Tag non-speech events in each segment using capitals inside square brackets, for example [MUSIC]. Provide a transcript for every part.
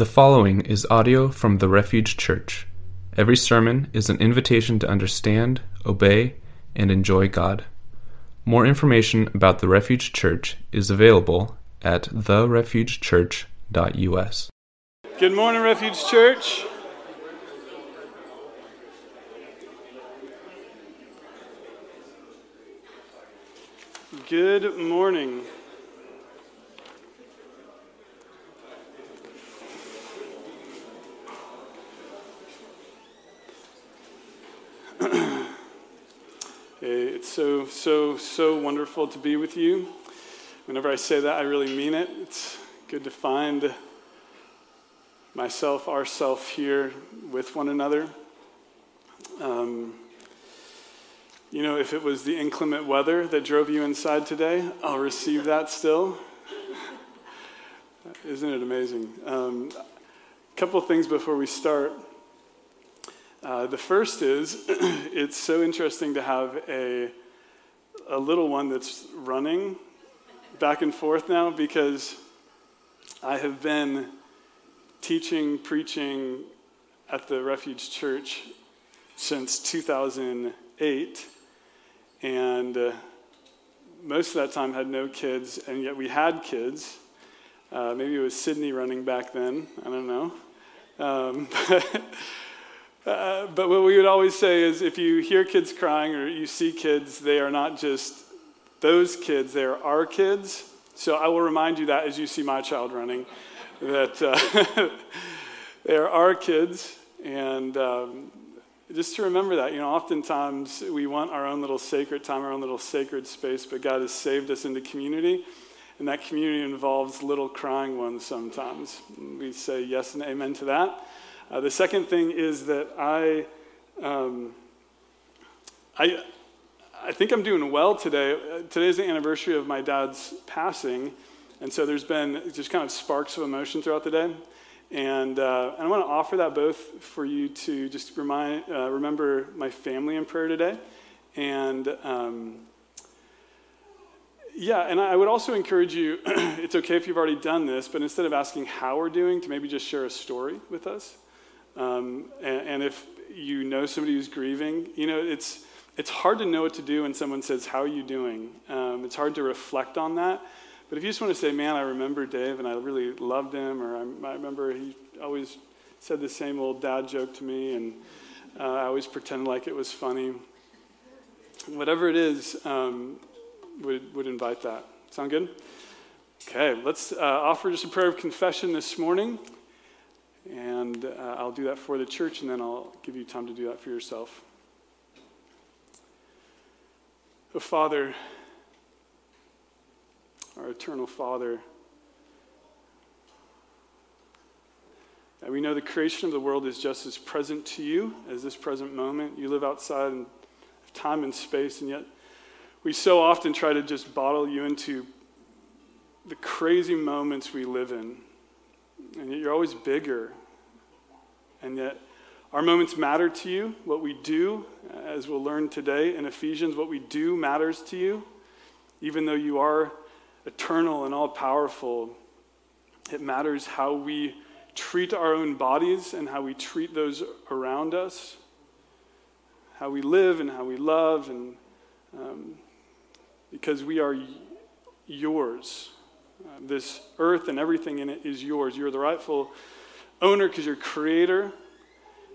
The following is audio from the Refuge Church. Every sermon is an invitation to understand, obey, and enjoy God. More information about the Refuge Church is available at therefugechurch.us. Good morning, Refuge Church. Good morning. [CLEARS THROAT] It's so, so, so wonderful to be with you. Whenever I say that, I really mean it. It's good to find myself, ourself here with one another. Um, you know, if it was the inclement weather that drove you inside today, I'll receive that still. [LAUGHS] Isn't it amazing? A um, couple things before we start. Uh, the first is [CLEARS THROAT] it's so interesting to have a, a little one that's running back and forth now because I have been teaching, preaching at the Refuge Church since 2008. And uh, most of that time had no kids, and yet we had kids. Uh, maybe it was Sydney running back then. I don't know. Um, [LAUGHS] but, uh, but what we would always say is if you hear kids crying or you see kids, they are not just those kids, they are our kids. So I will remind you that as you see my child running, that uh, [LAUGHS] they are our kids. And um, just to remember that, you know, oftentimes we want our own little sacred time, our own little sacred space, but God has saved us into community. And that community involves little crying ones sometimes. We say yes and amen to that. Uh, the second thing is that I, um, I, I think I'm doing well today. Uh, today's the anniversary of my dad's passing, and so there's been just kind of sparks of emotion throughout the day. And, uh, and I want to offer that both for you to just remind, uh, remember my family in prayer today. And um, yeah, and I would also encourage you [CLEARS THROAT] it's okay if you've already done this, but instead of asking how we're doing, to maybe just share a story with us. Um, and, and, if you know somebody who's grieving, you know, it's, it's hard to know what to do when someone says, How are you doing? Um, it's hard to reflect on that. But if you just want to say, Man, I remember Dave and I really loved him, or I, I remember he always said the same old dad joke to me, and uh, I always pretend like it was funny. Whatever it is, um, would, would invite that. Sound good? Okay, let's uh, offer just a prayer of confession this morning. And uh, I'll do that for the church, and then I'll give you time to do that for yourself. Oh, Father, our eternal Father, we know the creation of the world is just as present to you as this present moment. You live outside of time and space, and yet we so often try to just bottle you into the crazy moments we live in. And you're always bigger. And yet our moments matter to you. What we do, as we'll learn today in Ephesians, what we do matters to you. Even though you are eternal and all powerful, it matters how we treat our own bodies and how we treat those around us, how we live and how we love, and um, because we are yours. This earth and everything in it is yours. You're the rightful owner because you're creator.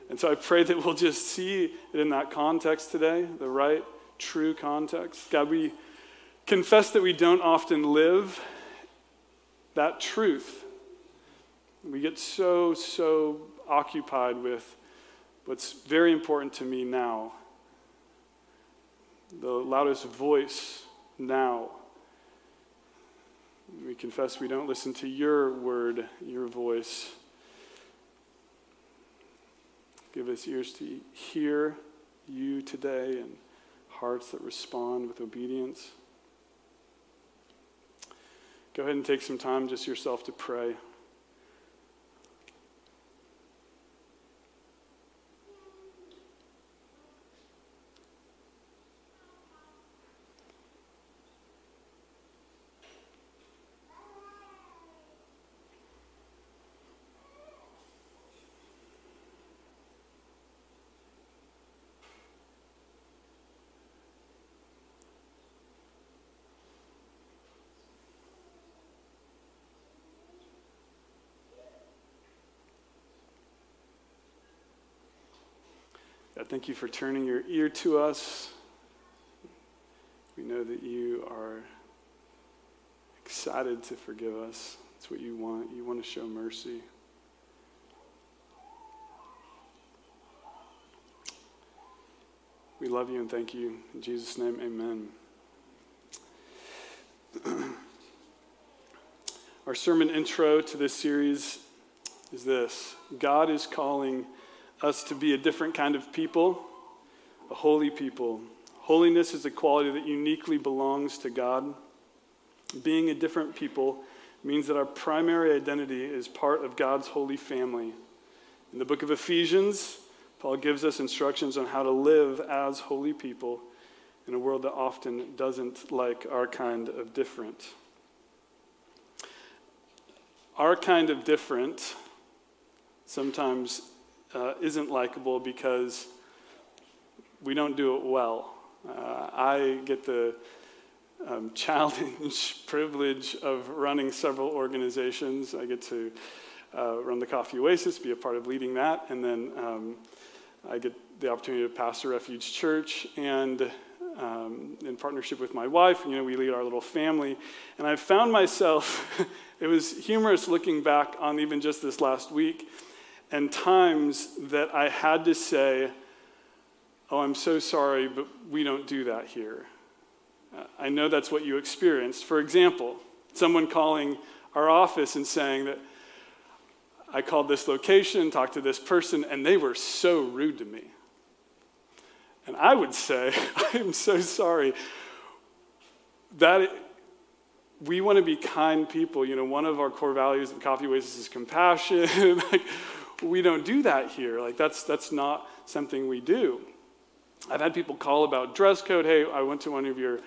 And so I pray that we'll just see it in that context today, the right, true context. God, we confess that we don't often live that truth. We get so, so occupied with what's very important to me now the loudest voice now. We confess we don't listen to your word, your voice. Give us ears to hear you today and hearts that respond with obedience. Go ahead and take some time just yourself to pray. God, thank you for turning your ear to us. We know that you are excited to forgive us. That's what you want. You want to show mercy. We love you and thank you. In Jesus' name, amen. [CLEARS THROAT] Our sermon intro to this series is this God is calling us to be a different kind of people, a holy people. Holiness is a quality that uniquely belongs to God. Being a different people means that our primary identity is part of God's holy family. In the book of Ephesians, Paul gives us instructions on how to live as holy people in a world that often doesn't like our kind of different. Our kind of different sometimes uh, isn't likable because we don't do it well. Uh, I get the um, [LAUGHS] challenge, privilege of running several organizations. I get to uh, run the Coffee Oasis, be a part of leading that, and then um, I get the opportunity to pastor Refuge Church, and um, in partnership with my wife, you know, we lead our little family. And I found myself, [LAUGHS] it was humorous looking back on even just this last week, and times that I had to say, Oh, I'm so sorry, but we don't do that here. Uh, I know that's what you experienced. For example, someone calling our office and saying that I called this location, talked to this person, and they were so rude to me. And I would say, [LAUGHS] I am so sorry. That we want to be kind people. You know, one of our core values at Coffee Oasis is compassion. [LAUGHS] like, we don't do that here. Like, that's, that's not something we do. I've had people call about dress code. Hey, I went to one of your,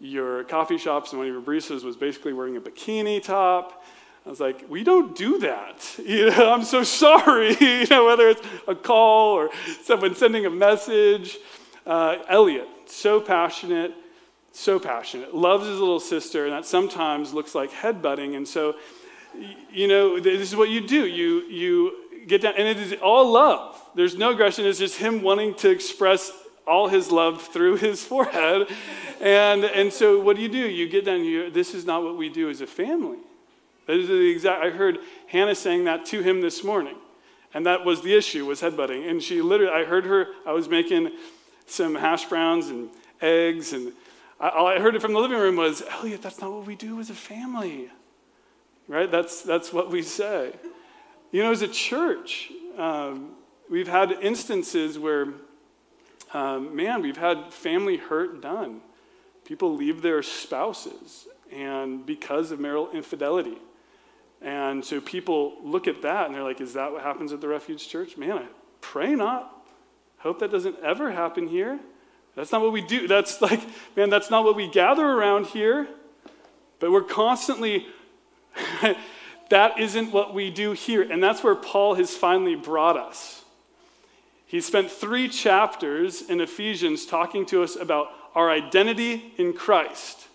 your coffee shops, and one of your baristas was basically wearing a bikini top. I was like, we don't do that. [LAUGHS] You know, I'm so sorry. [LAUGHS] you know, whether it's a call or someone sending a message. Uh, Elliot, so passionate, so passionate, loves his little sister, and that sometimes looks like headbutting. And so, you know, this is what you do. You you get down, and it is all love. There's no aggression. It's just him wanting to express all his love through [LAUGHS] his forehead. And and so, what do you do? You get down. here. this is not what we do as a family. That is the exact, I heard Hannah saying that to him this morning. And that was the issue, was headbutting. And she literally, I heard her, I was making some hash browns and eggs, and I, all I heard it from the living room was, Elliot, that's not what we do as a family. Right? That's, that's what we say. You know, as a church, um, we've had instances where, um, man, we've had family hurt done. People leave their spouses, and because of marital infidelity. And so people look at that and they're like, is that what happens at the Refuge Church? Man, I pray not. Hope that doesn't ever happen here. That's not what we do. That's [LAUGHS] like, man, that's not what we gather around here. But we're constantly, [LAUGHS] that isn't what we do here. And that's where Paul has finally brought us. He spent three chapters in Ephesians talking to us about our identity in Christ.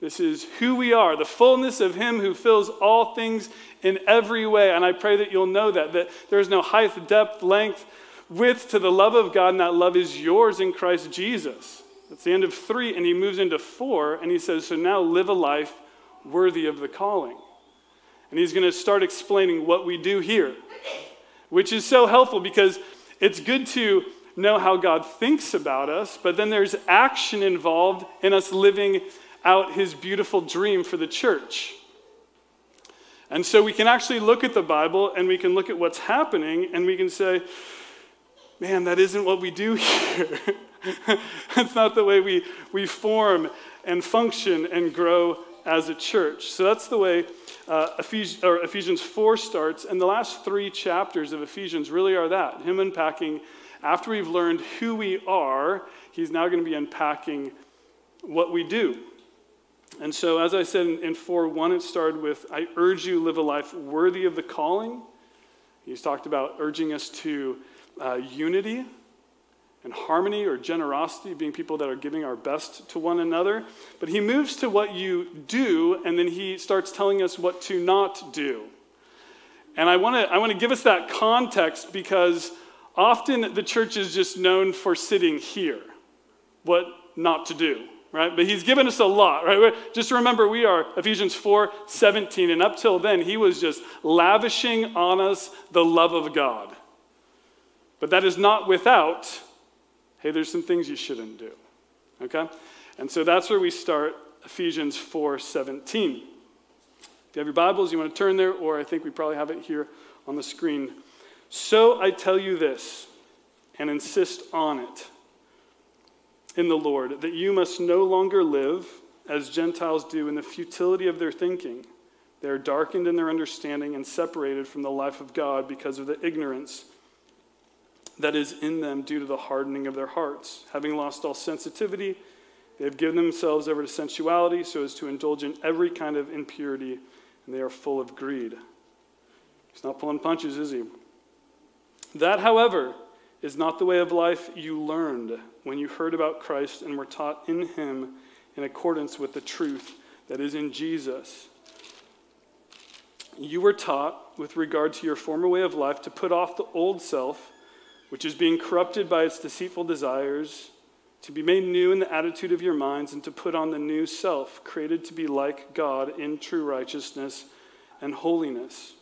This is who we are, the fullness of Him who fills all things in every way. And I pray that you'll know that, that there's no height, depth, length, width to the love of God, and that love is yours in Christ Jesus. That's the end of three, and he moves into four, and he says, So now live a life worthy of the calling. And he's going to start explaining what we do here, which is so helpful because it's good to know how God thinks about us, but then there's action involved in us living out his beautiful dream for the church. And so we can actually look at the Bible and we can look at what's happening and we can say, man, that isn't what we do [LAUGHS] here. that's not the way we, we form and function and grow as a church. So that's the way uh, Ephes- Ephesians 4 starts. And the last three chapters of Ephesians really are that him unpacking, after we've learned who we are, he's now going to be unpacking what we do. And so, as I said in, in 4 1, it started with, I urge you live a life worthy of the calling. He's talked about urging us to uh, unity and harmony or generosity, being people that are giving our best to one another. But he moves to what you do, and then he starts telling us what to not do. And I want to I want to give us that context because Often the church is just known for sitting here, what not to do, right? But he's given us a lot, right? Just remember, we are Ephesians 4 17, and up till then, he was just lavishing on us the love of God. But that is not without, hey, there's some things you shouldn't do, okay? And so that's where we start Ephesians 4 17. If you have your Bibles, you want to turn there, or I think we probably have it here on the screen. So I tell you this, and insist on it in the Lord, that you must no longer live as Gentiles do in the futility of their thinking. They are darkened in their understanding and separated from the life of God because of the ignorance that is in them due to the hardening of their hearts. Having lost all sensitivity, they have given themselves over to sensuality so as to indulge in every kind of impurity, and they are full of greed. He's not pulling punches, is he? That, however, is not the way of life you learned when you heard about Christ and were taught in him in accordance with the truth that is in Jesus. You were taught, with regard to your former way of life, to put off the old self, which is being corrupted by its deceitful desires, to be made new in the attitude of your minds, and to put on the new self, created to be like God in true righteousness and holiness.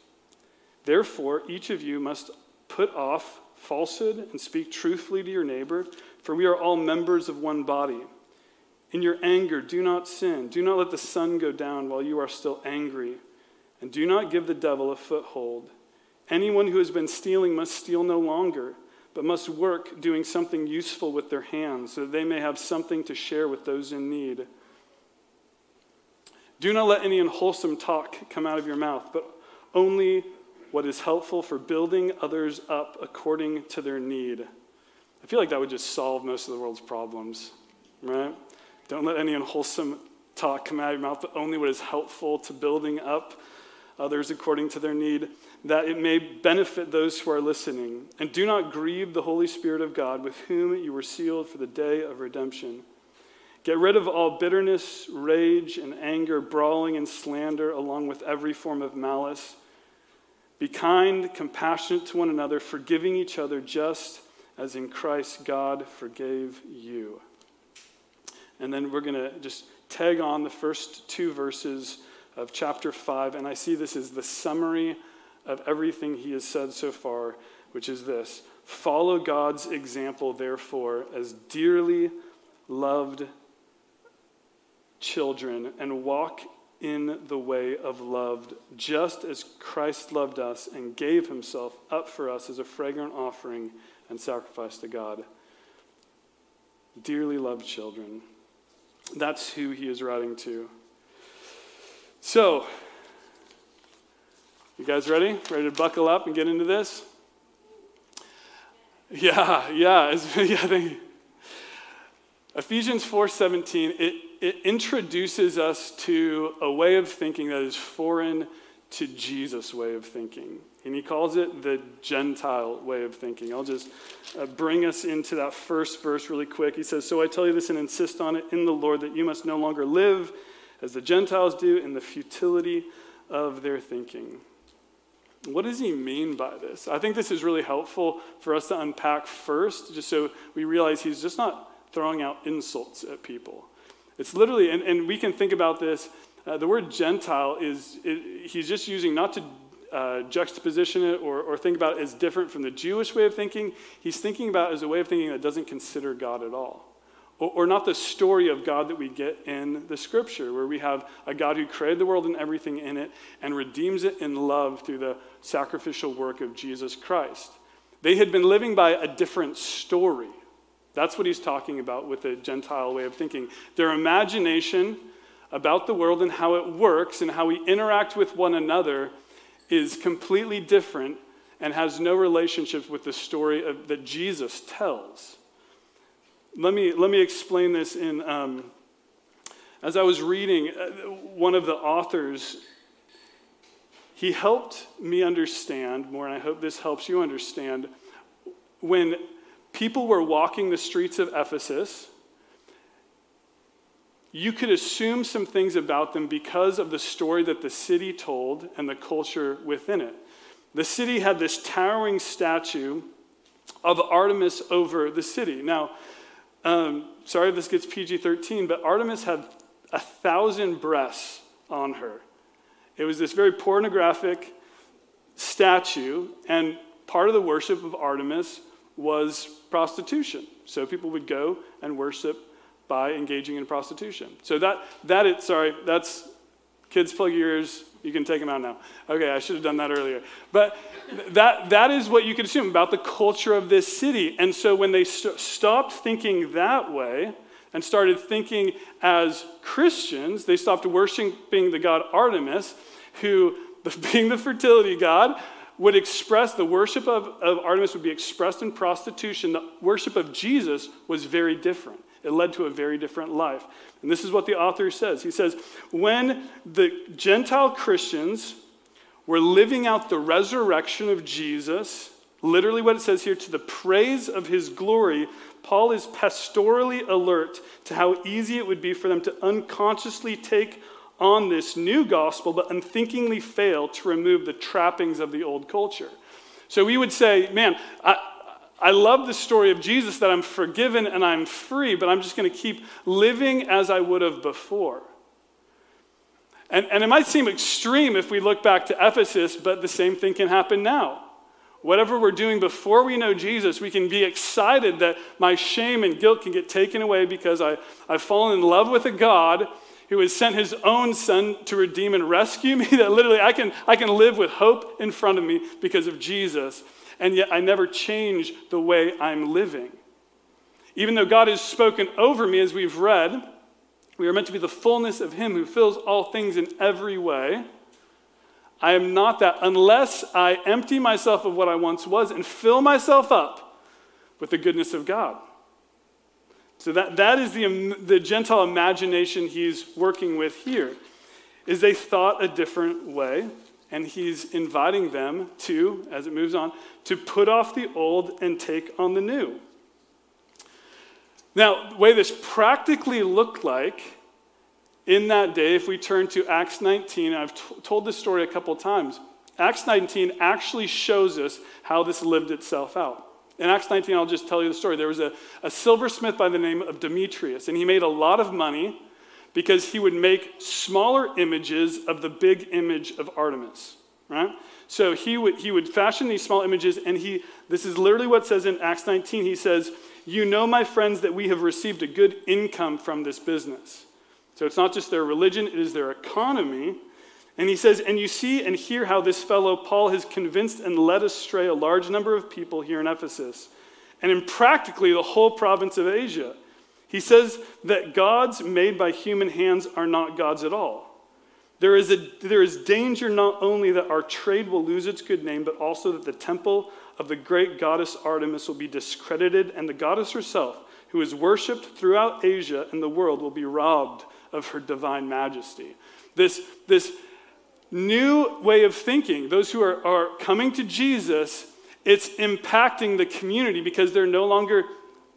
Therefore, each of you must Put off falsehood and speak truthfully to your neighbor, for we are all members of one body. In your anger, do not sin. Do not let the sun go down while you are still angry. And do not give the devil a foothold. Anyone who has been stealing must steal no longer, but must work doing something useful with their hands, so that they may have something to share with those in need. Do not let any unwholesome talk come out of your mouth, but only what is helpful for building others up according to their need. I feel like that would just solve most of the world's problems, right? Don't let any unwholesome talk come out of your mouth, but only what is helpful to building up others according to their need, that it may benefit those who are listening. And do not grieve the Holy Spirit of God, with whom you were sealed for the day of redemption. Get rid of all bitterness, rage, and anger, brawling and slander, along with every form of malice. Be kind, compassionate to one another, forgiving each other just as in Christ God forgave you. And then we're going to just tag on the first two verses of chapter 5. And I see this as the summary of everything he has said so far, which is this Follow God's example, therefore, as dearly loved children, and walk in the way of love, just as Christ loved us and gave himself up for us as a fragrant offering and sacrifice to God. Dearly loved children. That's who he is writing to. So, you guys ready? Ready to buckle up and get into this? [LAUGHS] Yeah, yeah. [LAUGHS] yeah Ephesians 4:17, it it introduces us to a way of thinking that is foreign to Jesus' way of thinking. And he calls it the Gentile way of thinking. I'll just uh, bring us into that first verse really quick. He says, So I tell you this and insist on it in the Lord that you must no longer live as the Gentiles do in the futility of their thinking. What does he mean by this? I think this is really helpful for us to unpack first, just so we realize he's just not throwing out insults at people. It's literally, and, and we can think about this. Uh, the word Gentile is, it, he's just using not to uh, juxtaposition it or, or think about it as different from the Jewish way of thinking. He's thinking about it as a way of thinking that doesn't consider God at all. Or, not the story of God that we get in the scripture, where we have a God who created the world and everything in it and redeems it in love through the sacrificial work of Jesus Christ. They had been living by a different story. That's what he's talking about with the Gentile way of thinking. Their imagination about the world and how it works and how we interact with one another is completely different and has no relationship with the story of, that Jesus tells. Let me, let me explain this in. Um, as I was reading, uh, one of the authors, he helped me understand more, and I hope this helps you understand. When people were walking the streets of Ephesus, you could assume some things about them because of the story that the city told and the culture within it. The city had this towering statue of Artemis over the city. Now, um, sorry if this gets PG 13, but Artemis had a thousand breasts on her. It was this very pornographic statue, and part of the worship of Artemis was prostitution. So people would go and worship by engaging in prostitution. So that that it sorry, that's kids plug ears. You can take them out now. Okay, I should have done that earlier. But that that is what you can assume about the culture of this city. And so when they st- stopped thinking that way and started thinking as Christians, they stopped worshiping the god Artemis, who [LAUGHS] being the fertility god would express the worship of, of Artemis would be expressed in prostitution. The worship of Jesus was very different. It led to a very different life. And this is what the author says. He says, When the Gentile Christians were living out the resurrection of Jesus, literally what it says here, to the praise of his glory, Paul is pastorally alert to how easy it would be for them to unconsciously take on this new gospel, but unthinkingly fail to remove the trappings of the old culture. So we would say, man, I, I love the story of Jesus that I'm forgiven and I'm free, but I'm just going to keep living as I would have before. And, and it might seem extreme if we look back to Ephesus, but the same thing can happen now. Whatever we're doing before we know Jesus, we can be excited that my shame and guilt can get taken away because I, I've fallen in love with a God who has sent his own son to redeem and rescue me, [LAUGHS] that literally I can, I can live with hope in front of me because of Jesus and yet I never change the way I'm living. Even though God has spoken over me, as we've read, we are meant to be the fullness of Him who fills all things in every way. I am not that unless I empty myself of what I once was and fill myself up with the goodness of God. So that, that is the, the Gentile imagination he's working with here, is they thought a different way and he's inviting them to, as it moves on, to put off the old and take on the new. Now, the way this practically looked like in that day, if we turn to Acts 19, I've t- told this story a couple times. Acts 19 actually shows us how this lived itself out. In Acts 19, I'll just tell you the story. There was a, a silversmith by the name of Demetrius, and he made a lot of money because he would make smaller images of the big image of Artemis, right? So he would, he would fashion these small images, and he, this is literally what says in Acts 19. He says, You know, my friends, that we have received a good income from this business. So it's not just their religion, it is their economy. And he says, And you see and hear how this fellow Paul has convinced and led astray a large number of people here in Ephesus, and in practically the whole province of Asia. He says that gods made by human hands are not gods at all. There is, a, there is danger not only that our trade will lose its good name, but also that the temple of the great goddess Artemis will be discredited, and the goddess herself, who is worshipped throughout Asia and the world, will be robbed of her divine majesty. This, this new way of thinking, those who are, are coming to Jesus, it's impacting the community because they're no longer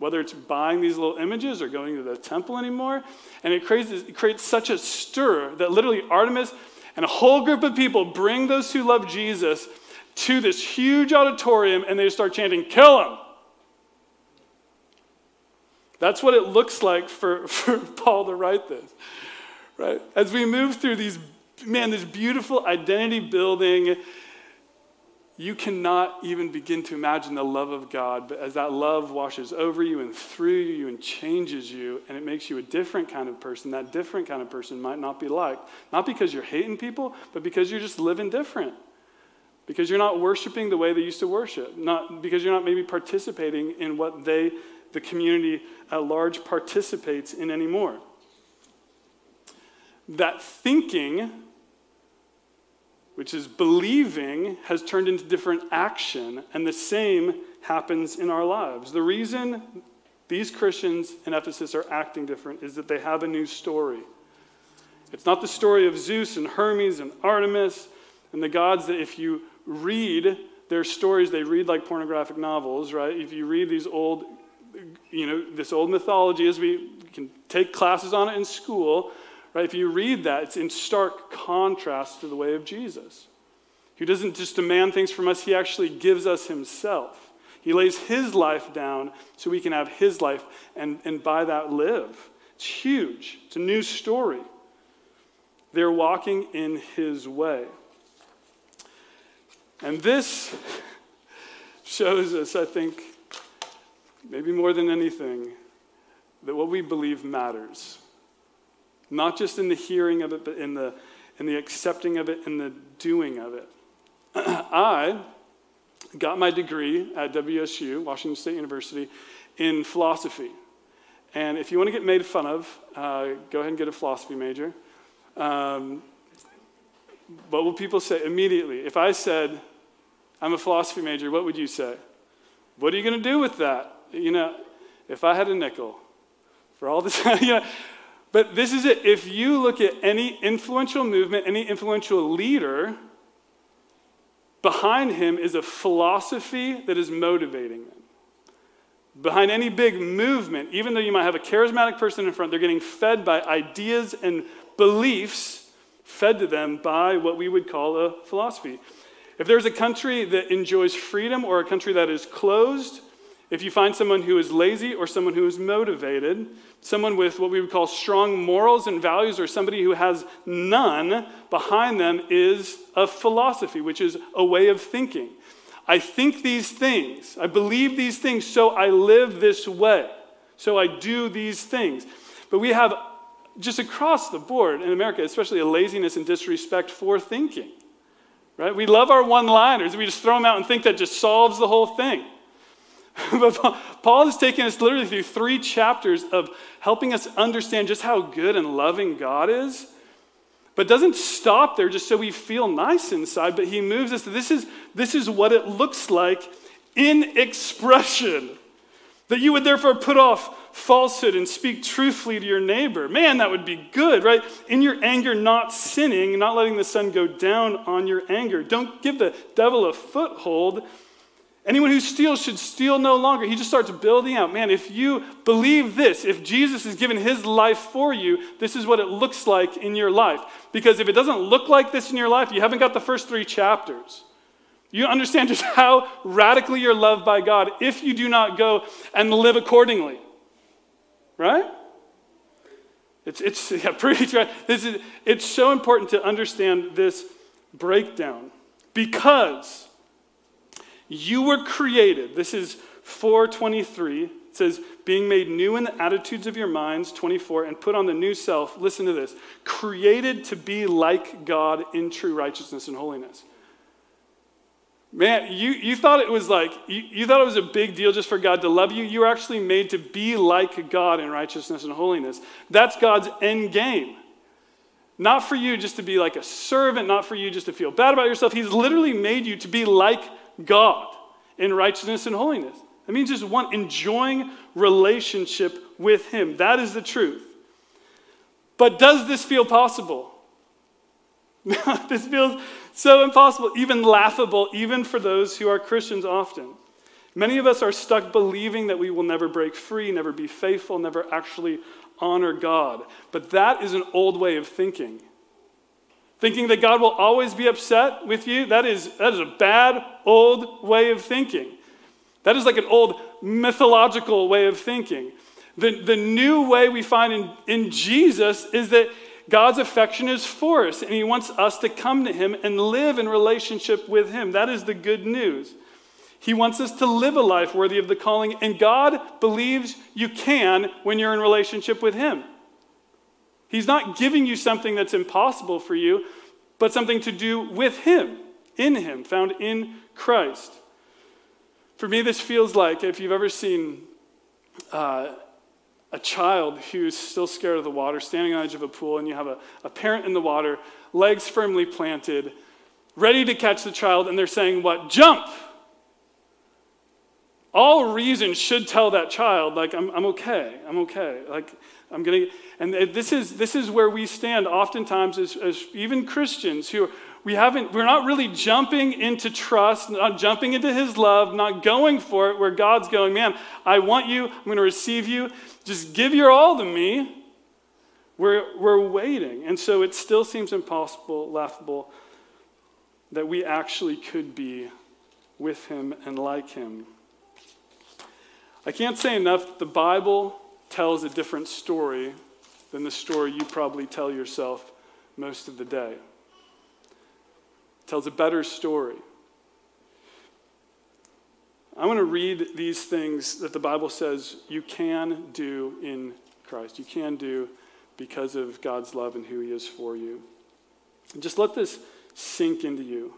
whether it's buying these little images or going to the temple anymore. And it creates, it creates such a stir that literally Artemis and a whole group of people bring those who love Jesus to this huge auditorium and they start chanting, Kill him! That's what it looks like for, [LAUGHS] for Paul to write this, right? As we move through these, man, this beautiful identity building you cannot even begin to imagine the love of God, but as that love washes over you and through you and changes you, and it makes you a different kind of person, that different kind of person might not be liked. Not because you're hating people, but because you're just living different. Because you're not worshiping the way they used to worship. Not because you're not maybe participating in what they, the community at large, participates in anymore. That thinking which is believing, has turned into different action, and the same happens in our lives. The reason these Christians in Ephesus are acting different is that they have a new story. It's not the story of Zeus and Hermes and Artemis and the gods that if you read their stories, they read like pornographic novels, right? If you read these old, you know, this old mythology, as we can take classes on it in school, Right? If you read that, it's in stark contrast to the way of Jesus, who doesn't just demand things from us, he actually gives us himself. He lays his life down so we can have his life and, and by that live. It's huge. It's a new story. They're walking in his way. And this [LAUGHS] shows us, I think, maybe more than anything, that what we believe matters. Not just in the hearing of it, but in the, in the accepting of it and the doing of it. [CLEARS THROAT] I got my degree at WSU, Washington State University, in philosophy. And if you want to get made fun of, uh, go ahead and get a philosophy major. Um, what will people say immediately? If I said, I'm a philosophy major, what would you say? What are you going to do with that? You know, if I had a nickel for all this, [LAUGHS] you know, but this is it. If you look at any influential movement, any influential leader, behind him is a philosophy that is motivating them. Behind any big movement, even though you might have a charismatic person in front, they're getting fed by ideas and beliefs fed to them by what we would call a philosophy. If there's a country that enjoys freedom or a country that is closed, if you find someone who is lazy or someone who is motivated, someone with what we would call strong morals and values, or somebody who has none, behind them is a philosophy, which is a way of thinking. I think these things, I believe these things, so I live this way, so I do these things. But we have just across the board in America, especially a laziness and disrespect for thinking. Right? We love our one liners. We just throw them out and think that just solves the whole thing. [LAUGHS] but Paul has taken us literally through three chapters of helping us understand just how good and loving God is. But doesn't stop there just so we feel nice inside, but he moves us. This is, this is what it looks like in expression. That you would therefore put off falsehood and speak truthfully to your neighbor. Man, that would be good, right? In your anger, not sinning, not letting the sun go down on your anger. Don't give the devil a foothold Anyone who steals should steal no longer. He just starts building out. Man, if you believe this, if Jesus has given his life for you, this is what it looks like in your life. Because if it doesn't look like this in your life, you haven't got the first three chapters. You understand [LAUGHS] just how radically you're loved by God if you do not go and live accordingly. Right? It's, it's [LAUGHS] yeah, pretty, this is, it's so important to understand this breakdown because you were created. This is 423. It says, being made new in the attitudes of your minds, 24, and put on the new self. Listen to this created to be like God in true righteousness and holiness. Man, you, you thought it was like, you, you thought it was a big deal just for God to love you. You were actually made to be like God in righteousness and holiness. That's God's end game. Not for you just to be like a servant, not for you just to feel bad about yourself. He's literally made you to be like God in righteousness and holiness. That means just one enjoying relationship with Him. That is the truth. But does this feel possible? [LAUGHS] this feels so impossible, even laughable, even for those who are Christians often. Many of us are stuck believing that we will never break free, never be faithful, never actually honor God. But that is an old way of thinking. Thinking that God will always be upset with you, that is, that is a bad, old way of thinking. That is like an old mythological way of thinking. The, the new way we find in, in Jesus is that God's affection is for us, and He wants us to come to Him and live in relationship with Him. That is the good news. He wants us to live a life worthy of the calling, and God believes you can when you're in relationship with Him. He's not giving you something that's impossible for you, but something to do with Him, in Him, found in Christ. For me, this feels like if you've ever seen uh, a child who's still scared of the water, standing on the edge of a pool, and you have a, a parent in the water, legs firmly planted, ready to catch the child, and they're saying, What? Jump! All reason should tell that child, like, I'm, I'm okay, I'm okay. Like, I'm going to, and this is, this is where we stand oftentimes as, as even Christians who we haven't, we're not really jumping into trust, not jumping into his love, not going for it where God's going, man, I want you, I'm going to receive you, just give your all to me. We're, we're waiting. And so it still seems impossible, laughable, that we actually could be with him and like him. I can't say enough the Bible tells a different story than the story you probably tell yourself most of the day. It tells a better story. I want to read these things that the Bible says you can do in Christ. You can do because of God's love and who He is for you. And just let this sink into you.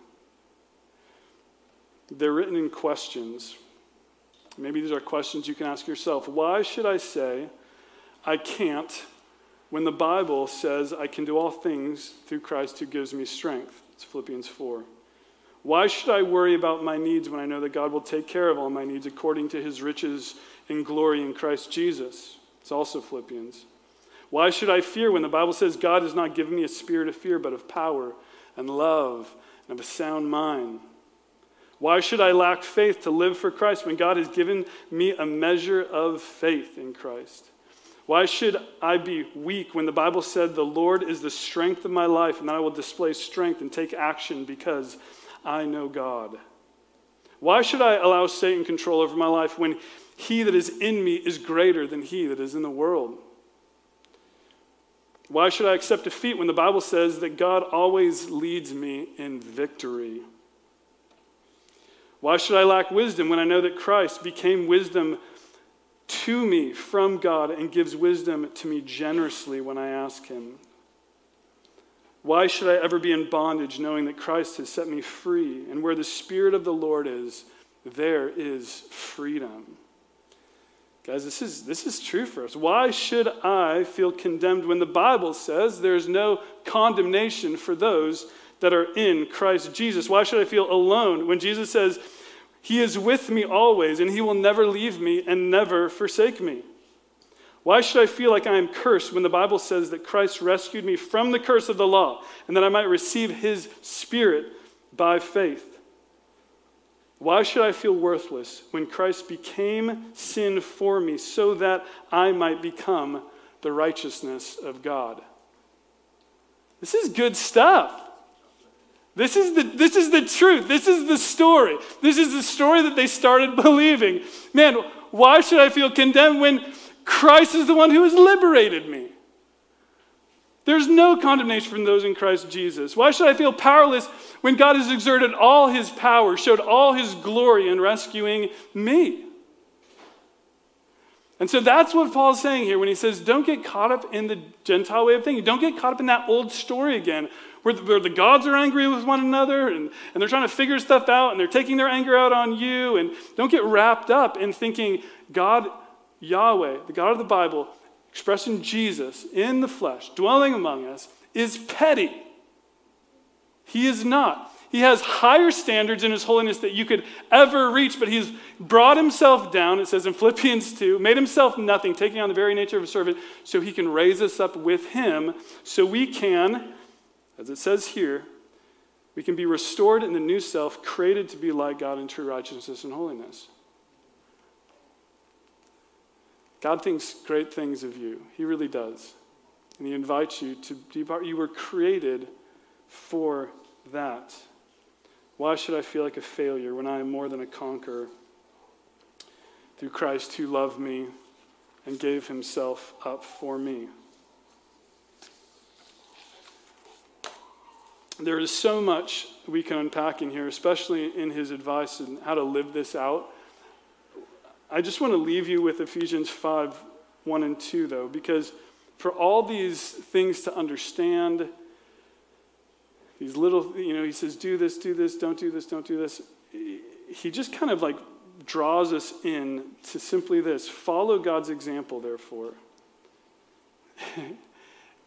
They're written in questions. Maybe these are questions you can ask yourself. Why should I say I can't when the Bible says I can do all things through Christ who gives me strength? It's Philippians 4. Why should I worry about my needs when I know that God will take care of all my needs according to his riches and glory in Christ Jesus? It's also Philippians. Why should I fear when the Bible says God has not given me a spirit of fear, but of power and love and of a sound mind? Why should I lack faith to live for Christ when God has given me a measure of faith in Christ? Why should I be weak when the Bible said the Lord is the strength of my life and I will display strength and take action because I know God? Why should I allow Satan control over my life when he that is in me is greater than he that is in the world? Why should I accept defeat when the Bible says that God always leads me in victory? Why should I lack wisdom when I know that Christ became wisdom to me from God and gives wisdom to me generously when I ask Him? Why should I ever be in bondage knowing that Christ has set me free? And where the Spirit of the Lord is, there is freedom. Guys, this is, this is true for us. Why should I feel condemned when the Bible says there's no condemnation for those that are in Christ Jesus? Why should I feel alone when Jesus says, He is with me always and He will never leave me and never forsake me? Why should I feel like I am cursed when the Bible says that Christ rescued me from the curse of the law and that I might receive His Spirit by faith? Why should I feel worthless when Christ became sin for me so that I might become the righteousness of God? This is good stuff. This is, the, this is the truth. This is the story. This is the story that they started [LAUGHS] believing. Man, why should I feel condemned when Christ is the one who has liberated me? There's no condemnation from those in Christ Jesus. Why should I feel powerless when God has exerted all his power, showed all his glory in rescuing me? And so that's what Paul's saying here when he says, don't get caught up in the Gentile way of thinking. Don't get caught up in that old story again where the, where the gods are angry with one another and, and they're trying to figure stuff out and they're taking their anger out on you. And don't get wrapped up in thinking God, Yahweh, the God of the Bible, expressing Jesus in the flesh, dwelling among us, is petty. He is not. He has higher standards in his holiness that you could ever reach, but he's brought himself down, it says in Philippians 2, made himself nothing, taking on the very nature of a servant, so he can raise us up with him, so we can, as it says here, we can be restored in the new self, created to be like God in true righteousness and holiness. God thinks great things of you. He really does. And He invites you to be part. You were created for that. Why should I feel like a failure when I am more than a conqueror through Christ who loved me and gave Himself up for me? There is so much we can unpack in here, especially in his advice and how to live this out. I just want to leave you with Ephesians 5 1 and 2, though, because for all these things to understand, these little, you know, he says, do this, do this, don't do this, don't do this. He just kind of like draws us in to simply this follow God's example, therefore. [LAUGHS]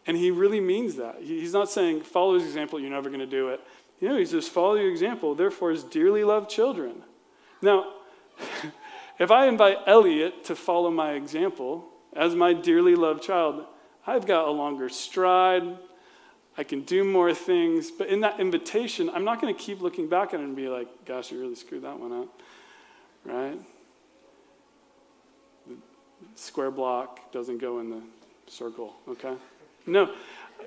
and he really means that. He's not saying, follow his example, you're never going to do it. You know, he says, follow your example, therefore, as dearly loved children. Now, [LAUGHS] If I invite Elliot to follow my example as my dearly loved child, I've got a longer stride. I can do more things. But in that invitation, I'm not going to keep looking back at it and be like, gosh, you really screwed that one up. Right? The square block doesn't go in the circle, okay? No.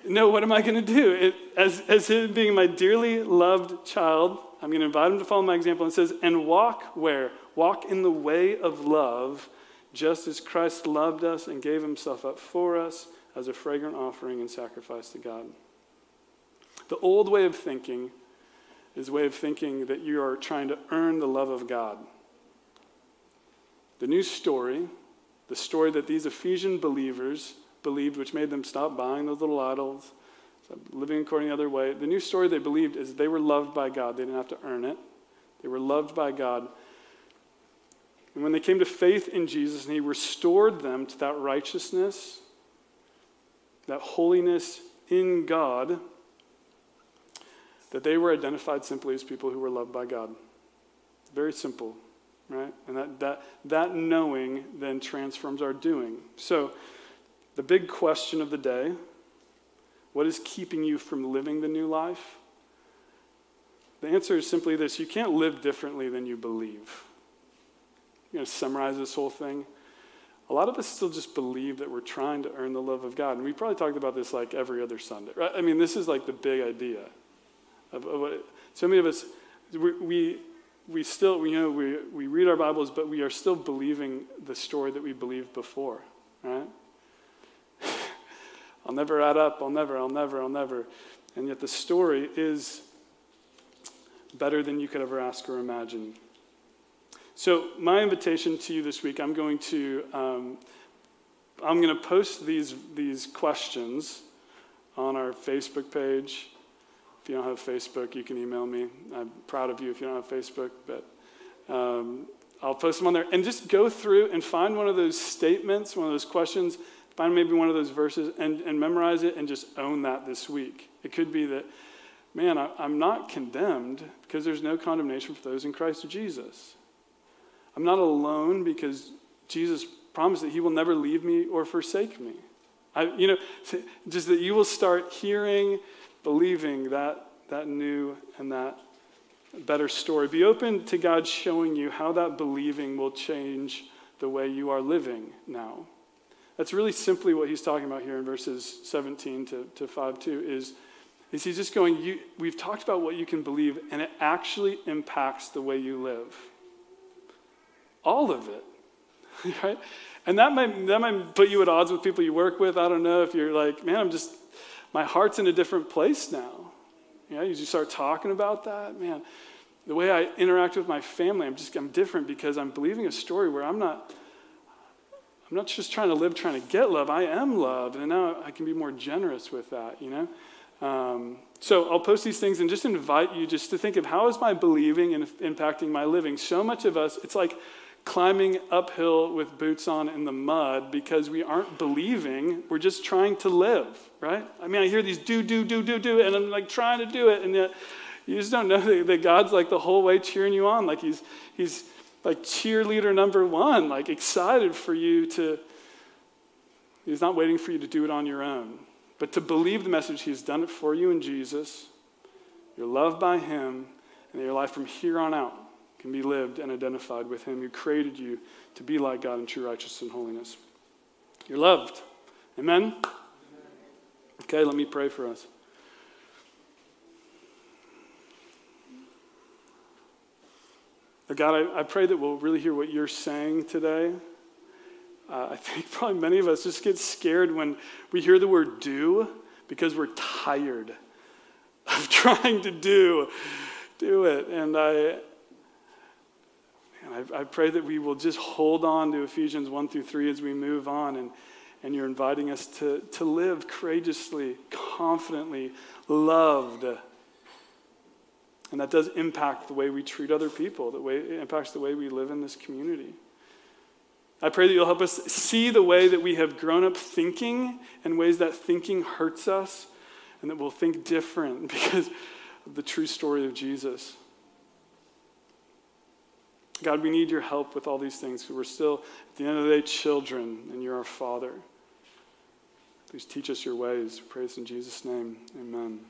No, what am I going to do? It, as, as him being my dearly loved child, I'm going to invite him to follow my example. And says, and walk where? Walk in the way of love just as Christ loved us and gave himself up for us as a fragrant offering and sacrifice to God. The old way of thinking is a way of thinking that you are trying to earn the love of God. The new story, the story that these Ephesian believers believed, which made them stop buying those little idols, living according the other way, the new story they believed is they were loved by God. They didn't have to earn it, they were loved by God. And when they came to faith in Jesus and He restored them to that righteousness, that holiness in God, that they were identified simply as people who were loved by God. Very simple, right? And that, that, that knowing then transforms our doing. So, the big question of the day what is keeping you from living the new life? The answer is simply this you can't live differently than you believe. Going to summarize this whole thing. A lot of us still just believe that we're trying to earn the love of God. And we probably talked about this like every other Sunday. Right? I mean, this is like the big idea of, of what so many of us, we, we, we still, we, you know, we, we read our Bibles, but we are still believing the story that we believed before, right? I'll never add up, I'll never, I'll never, I'll never. And yet the story is better than you could ever ask or imagine. So, my invitation to you this week, I'm going to, um, I'm going to post these, these questions on our Facebook page. If you don't have Facebook, you can email me. I'm proud of you if you don't have Facebook, but um, I'll post them on there. And just go through and find one of those statements, one of those questions, find maybe one of those verses, and, and memorize it and just own that this week. It could be that, man, I, I'm not condemned because there's no condemnation for those in Christ Jesus. I'm not alone because Jesus promised that he will never leave me or forsake me. I, you know, [LAUGHS] just that you will start hearing, believing that, that new and that better story. Be open to God showing you how that believing will change the way you are living now. That's really simply what he's talking about here in verses 17 to, to 5 2 is, is he's just going, you, we've talked about what you can believe, and it actually impacts the way you live. All of it. [LAUGHS] right? And that might, that might put you at odds with people you work with. I don't know if you're like, man, I'm just, my heart's in a different place now. You you start talking about that, man. The way I interact with my family, I'm just, I'm different because I'm believing a story where I'm not, I'm not just trying to live trying to get love. I am loved, and now I can be more generous with that, you know? Um, so I'll post these things and just invite you just to think of how is my believing and impacting my living. So much of us, it's like climbing uphill with boots on in the mud because we aren't believing. We're just trying to live, right? I mean, I hear these do, do, do, do, do, and I'm like trying to do it, and yet you just don't know that God's like the whole way cheering you on. Like he's, he's like cheerleader number one, like excited for you to, he's not waiting for you to do it on your own, but to believe the message. He's done it for you in Jesus. You're loved by him, and your life from here on out can be lived and identified with Him who created you to be like God in true righteousness and holiness. You're loved. Amen? Okay, let me pray for us. God, I, I pray that we'll really hear what you're saying today. Uh, I think [LAUGHS] probably many of us just get scared when we hear the word do because we're tired [LAUGHS] of trying to do do it. And I, and I, I pray that we will just hold on to Ephesians 1 through 3 as we move on. And, and you're inviting us to, to live courageously, confidently, loved. And that does impact the way we treat other people, the way it impacts the way we live in this community. I pray that you'll help us see the way that we have grown up thinking and ways that thinking hurts us, and that we'll think different [LAUGHS] because of the true story of Jesus. God, we need your help with all these things. We're still, at the end of the day, children, and you're our Father. Please teach us your ways. We praise in Jesus' name. Amen.